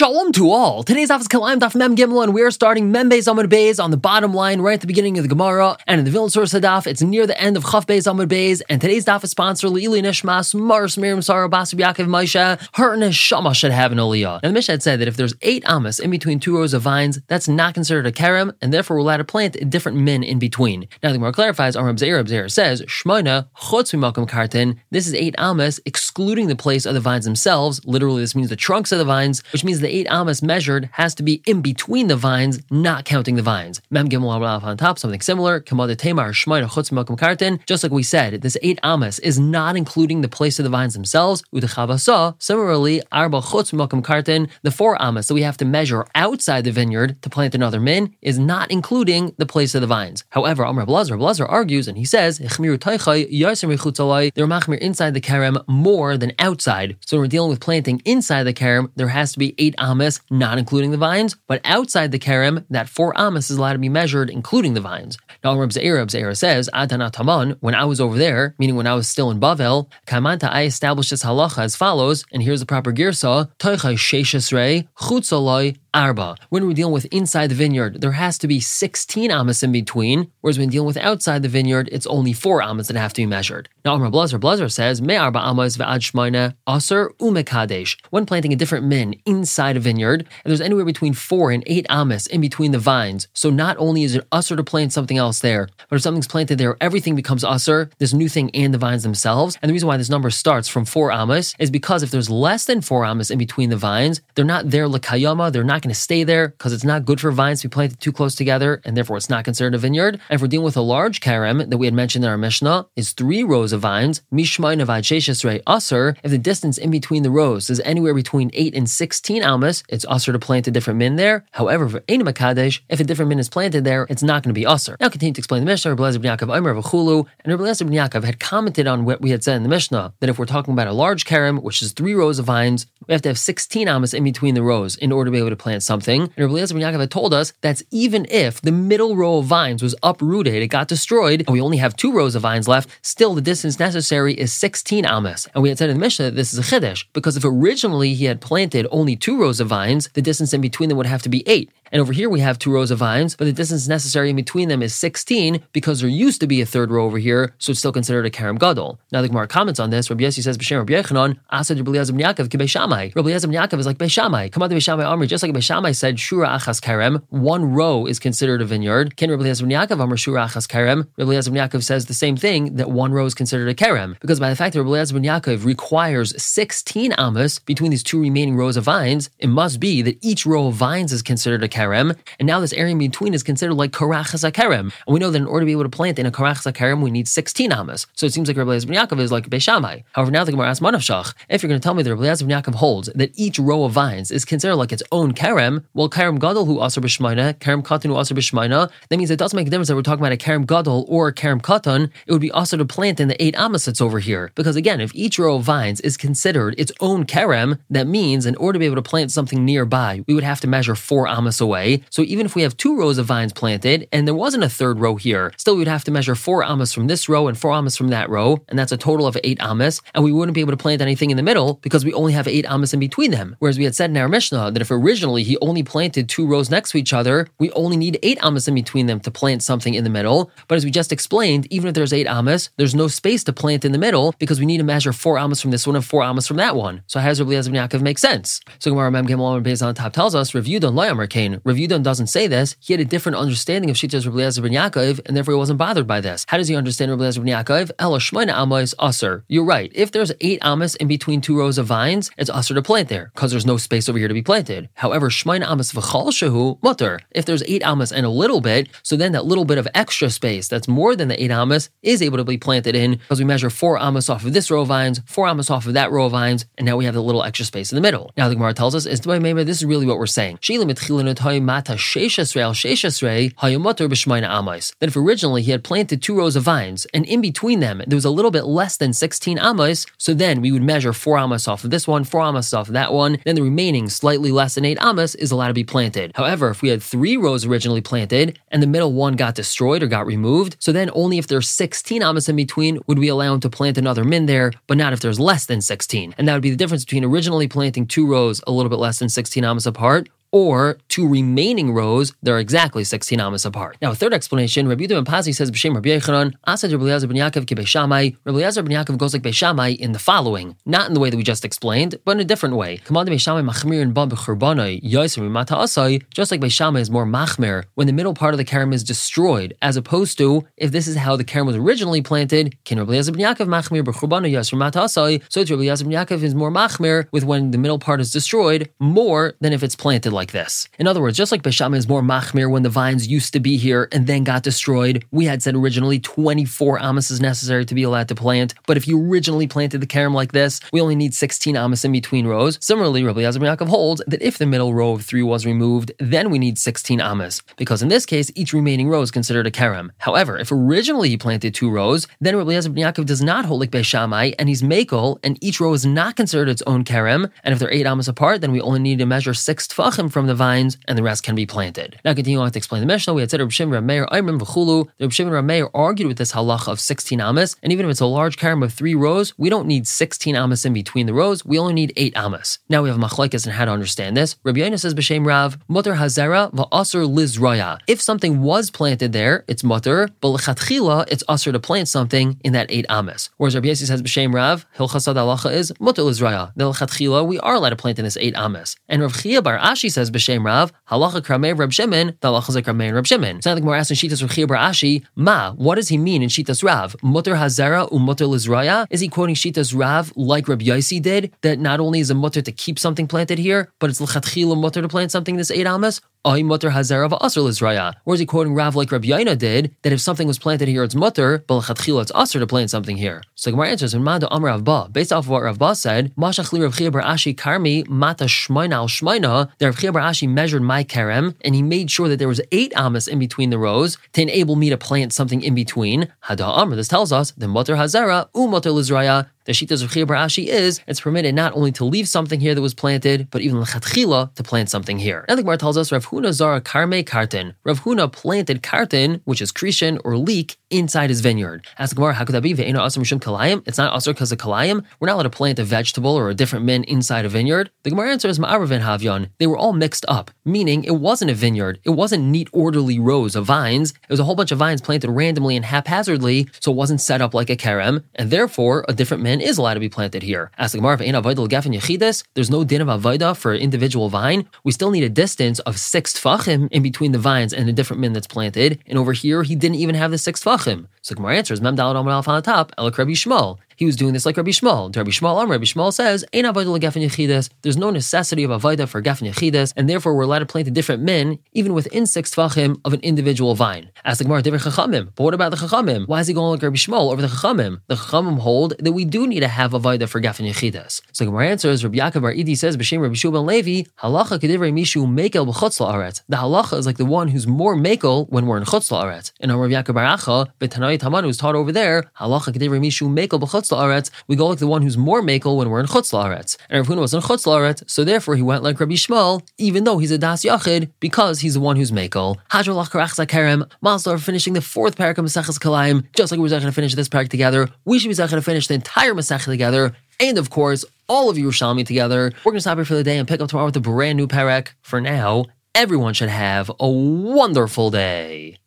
Shalom to all. Today's daf is Kilayim Daf Mem Gimel, and we are starting Mem Beis Amud Beis on the bottom line, right at the beginning of the Gemara. And in the Vilna source daf, it's near the end of Chaf Beis Amud Beis. And today's daf is sponsored Leili Nishmas Mars Miriam Sarah Basib Yaakov Moshe. Her neshama should have an aliyah. And the Mishnah had said that if there's eight amas in between two rows of vines, that's not considered a kerem, and therefore we're allowed to plant a different min in between. Now the Gemara clarifies. Amr Zera Zera says Shmoina Chutz Mimakom Kartin. This is eight amas, excluding the place of the vines themselves. Literally, this means the trunks of the vines, which means the eight amas measured has to be in between the vines, not counting the vines. Mem Gimel on top, something similar. Kamada Tamar Shmaina Chutz. Just like we said, this eight amas is not including the place of the vines themselves. Udechavasa. Similarly, Arba Chutz Malkum. The four amas that we have to measure outside the vineyard to plant another min is not including the place of the vines. However, Amr Blazer Blazer argues and he says they're machmir inside the kerem more than outside. So when we're dealing with planting inside the kerem, there has to be eight amas, not including the vines, but outside the kerem, that four amas is allowed to be measured, including the vines. Now, Reb Zeir says, Adana Taman, when I was over there, meaning when I was still in Bavel, Kamanta, I established this halacha as follows, and here's the proper girsa, Toichai Sheshesrei, Chutzaloi, Arba. When we're dealing with inside the vineyard, there has to be 16 amas in between, whereas when dealing with outside the vineyard, it's only four amas that have to be measured. Now, Amr Blazer Blazer says, Me arba amas ve'ad shmoina aser umekadesh. When planting a different min inside a vineyard, and there's anywhere between four and eight amas in between the vines, so not only is it usher to plant something else there, but if something's planted there, everything becomes usher, this new thing and the vines themselves. And the reason why this number starts from four amas is because if there's less than four amas in between the vines, they're not there lakayama, they're not going to stay there because it's not good for vines to be planted too close together, and therefore it's not considered a vineyard. And if we're dealing with a large karem that we had mentioned in our Mishnah, is three rows of vines, mishmain avad sheshesrei aser. If the distance in between the rows is anywhere between eight and sixteen almas, it's aser to plant a different min there. However, for Einim Kadesh, if a different min is planted there, it's not going to be aser. Now continue to explain the Mishnah. Rabbi Lezer ben Yaakov Omer V'chulu, and Rabbi Lezer ben Yaakov had commented on what we had said in the Mishnah that if we're talking about a large karem, which is three rows of vines, we have to have sixteen almas in between the rows in order to be able to plant something. And Rabbi Lezer ben Yaakov had told us that's even if the middle row of vines was uprooted, it got destroyed, and we only have two rows of vines left, still the distance necessary is 16 almas. And we had said in the Mishnah that this is a chiddush, because if originally he had planted only two rows of vines, the distance in between them would have to be eight. And over here we have two rows of vines, but the distance necessary in between them is 16 because there used to be a third row over here, so it's still considered a karam gadol. Now the Gemara comments on this. Rabbi Yossi says, "B'shem Rabbi Yochanan, Asad Rabbi ben Yaakov k'Beishamai." Rabbi ben Yaakov is like Beishamai. Come out to Beishamai Amri, just like Beishamai said, "Shura achas karem." One row is considered a vineyard. Can Rabbi ben Yaakov Amr Shura achas karem? Rabbi ben Yaakov says the same thing that one row is considered a karem because by the fact that Rabbi ben Yaakov requires 16 amas between these two remaining rows of vines, it must be that each row of vines is considered a karem, and now this area in between is considered like karachas akarem. And we know that in order to be able to plant in a karachas akarem, we need 16 amas. So it seems like Rabbi Eliezer ben Yaakov is like Beishamai. However, now the Gemara asks Manavshach, if you're going to tell me that Rabbi Eliezer ben Yaakov holds that each row of vines is considered like its own karem, well, karem gadol who aser b'shmaina, karem katan who aser b'shmaina, that means it doesn't make a difference that we're talking about a karem gadol or a karem katan. It would be also to plant in the eight amas that's over here. Because again, if each row of vines is considered its own karem, that means in order to be able to plant something nearby, we would have to measure four amas away. So even if we have two rows of vines planted and there wasn't a third row here, still we would have to measure four amas from this row and four amas from that row, and that's a total of eight amas. And we wouldn't be able to plant anything in the middle because we only have eight amas in between them. Whereas we had said in our Mishnah that if originally he only planted two rows next to each other, we only need eight amas in between them to plant something in the middle. But as we just explained, even if there's eight amas, there's no space to plant in the middle because we need to measure four amas from this one and four amas from that one. So Eliezer ben Yaakov make sense? So Gemara Mem Gimel based on top tells us Rav Yudon Layamar Kane. Rav Yudon doesn't say this. He had a different understanding of Shitas Rabbi Eliezer ben Yaakov, and therefore he wasn't bothered by this. How does he understand Rabbi Eliezer ben Yaakov? Ela Shmoina Amos Aser. You're right. If there's eight amas in between two rows of vines, it's Aser to plant there because there's no space over here to be planted. However, Shmoina Amos v'chal shehu mutter. If there's eight amas and a little bit, so then that little bit of extra space that's more than the eight amas is able to be planted in because we measure four amas off of this row of vines, four amas off of that row of vines, and now we have the little extra space in the middle. Now the Gemara tells us is this is really what we're saying. That if originally he had planted two rows of vines, and in between them there was a little bit less than 16 amos, so then we would measure four amos off of this one, four amos off of that one, then the remaining slightly less than eight amos is allowed to be planted. However, if we had three rows originally planted and the middle one got destroyed or got removed, so then only if there's 16 amos in between would we allow him to plant another min there, but not if there's less than 16. And that would be the difference between originally planting two rows a little bit less than 16 amos apart or two remaining rows that are exactly 16 amas apart. Now, a third explanation, Rabbi ben Pazi says, B'Shem Rabbi Yochanan, Asad Rabbi Eliezer ben Yaakov ki Beishamai. Rabbi Eliezer ben Yaakov goes like Beishamai in the following, not in the way that we just explained, but in a different way. Command Beishamai machmir and bam b'churbanai, yaisim mata asai, just like Beishamai is more machmir when the middle part of the karam is destroyed, as opposed to if this is how the karam was originally planted, can Rabbi Eliezer ben Yaakov machmir b'churbanai yaisim mata asai, so Rabbi Eliezer ben Yaakov is more machmir with when the middle part is destroyed more than if it's planted like this. In other words, just like Besham is more machmir when the vines used to be here and then got destroyed, we had said originally 24 amos is necessary to be allowed to plant. But if you originally planted the karam like this, we only need 16 amos in between rows. Similarly, Rabbi Yazim Yaakov holds that if the middle row of three was removed, then we need 16 amos, because in this case, each remaining row is considered a karam. However, if originally he planted two rows, then Rabbi Yazim Yaakov does not hold like Beshamai, and he's makel, and each row is not considered its own karam. And if they're eight amos apart, then we only need to measure six tfachim from the vines, and the rest can be planted. Now, continuing on to explain the Mishnah, we had said Reb Shimon Reb Meir, Aimrim v'chulu. The Shimon Reb Meir argued with this halacha of 16 amas, and even if it's a large karam of three rows, we don't need 16 amas in between the rows. We only need eight amas. Now we have machlekes and how to understand this. Rabbi Yoina says b'shem Rav, mutter hazera va'asur lizraya. If something was planted there, it's mutter, but lechatchila, it's asur to plant something in that eight amas. Whereas Rabbi Yossi says b'shem Rav, hilchasad halacha is mutter lizraya. The lechatchila, we are allowed to plant in this eight amas. And Rav Chia bar Ashi says b'shem Rav, halacha kramei Rab Shimon, the halacha is kramei Rab Shimon. It's not like more asking Shitas bar Ashi, ma, what does he mean in Shitas Rav? Mutter hazera umutter lizraya? Is he quoting Shitas Rav like Rab Yossi did, that not only is a mutter to keep something planted here, but it's lechatchila mutter to plant something in this eight amas? Or is he quoting Rav like Rabbi Yaina did, that if something was planted here, it's mutter, but lechatchila it's asr to plant something here? So Gemara answers, in Manda Amr Rav Ba, based off of what Rav Ba said, Mashachli Rav Chia bar Ashi karmi mata shmaina al that Rav bar Ashi measured my karem, and he made sure that there was eight amas in between the rows to enable me to plant something in between. Hada Amr, this tells us, the mutter hazera, u mutter lizraya, the Shitas of Chia bar Ashi is it's permitted not only to leave something here that was planted, but even lechatchila to plant something here. And the Gemara tells us Rav Huna Zara Karme Kartin. Rav Huna planted Kartin, which is Krishan or leek, inside his vineyard. Ask the Gemara, how could that be? Ve'ena asr mishum kalayim. It's not asr because of kalayim. We're not allowed to plant a vegetable or a different min inside a vineyard. The Gemara answer is ma'aravin havyon. They were all mixed up, meaning it wasn't a vineyard. It wasn't neat, orderly rows of vines. It was a whole bunch of vines planted randomly and haphazardly, so it wasn't set up like a kerem, and therefore a different min is allowed to be planted here. Ask the Gemara. There's no din of avodah for individual vine. We still need a distance of six tfachim in between the vines and the different min that's planted. And over here, he didn't even have the six tfachim. So Gemara answers, Mem Dalad Amar on the top, Elik Rabbi Shmuel. He was doing this like Rabbi Shmuel. To Rabbi Shmuel, Rabbi Shmuel says, Ein yechides. There's no necessity of avodah for gefen yechides, and therefore we're allowed to plant a different min, even within six tvachim of an individual vine. Ask the Gemara, different chachamim. But what about the chachamim? Why is he going like Rabbi Shmuel over the chachamim? The chachamim hold that we do need to have avodah for gefen yechides. So Gemara answers, Rabbi Yaakov Bar Idi says, B'shem Rabbi Shmuel Levi, halacha kedivrei mishu mekel b'chutz la'aretz. The halacha is like the one who's more mekel when we're in chutz la'aretz. And Rabbi Yaakov Bar Acha, b'tanai taman who's taught over there, halacha mishu mekel. We go like the one who's more makel when we're in chutz la'aretz. And Rav Huna was in chutz la'aretz, so therefore he went like Rabbi Shmuel, even though he's a das yachid, because he's the one who's makel. Hajr lacharach zakerem. Malstar finishing the fourth parak of Maseches Kilayim, just like we're going to finish this parak together. We should be going to finish the entire Masech together. And of course, all of you Yerushalmi together. We're going to stop here for the day and pick up tomorrow with a brand new parak. For now, everyone should have a wonderful day.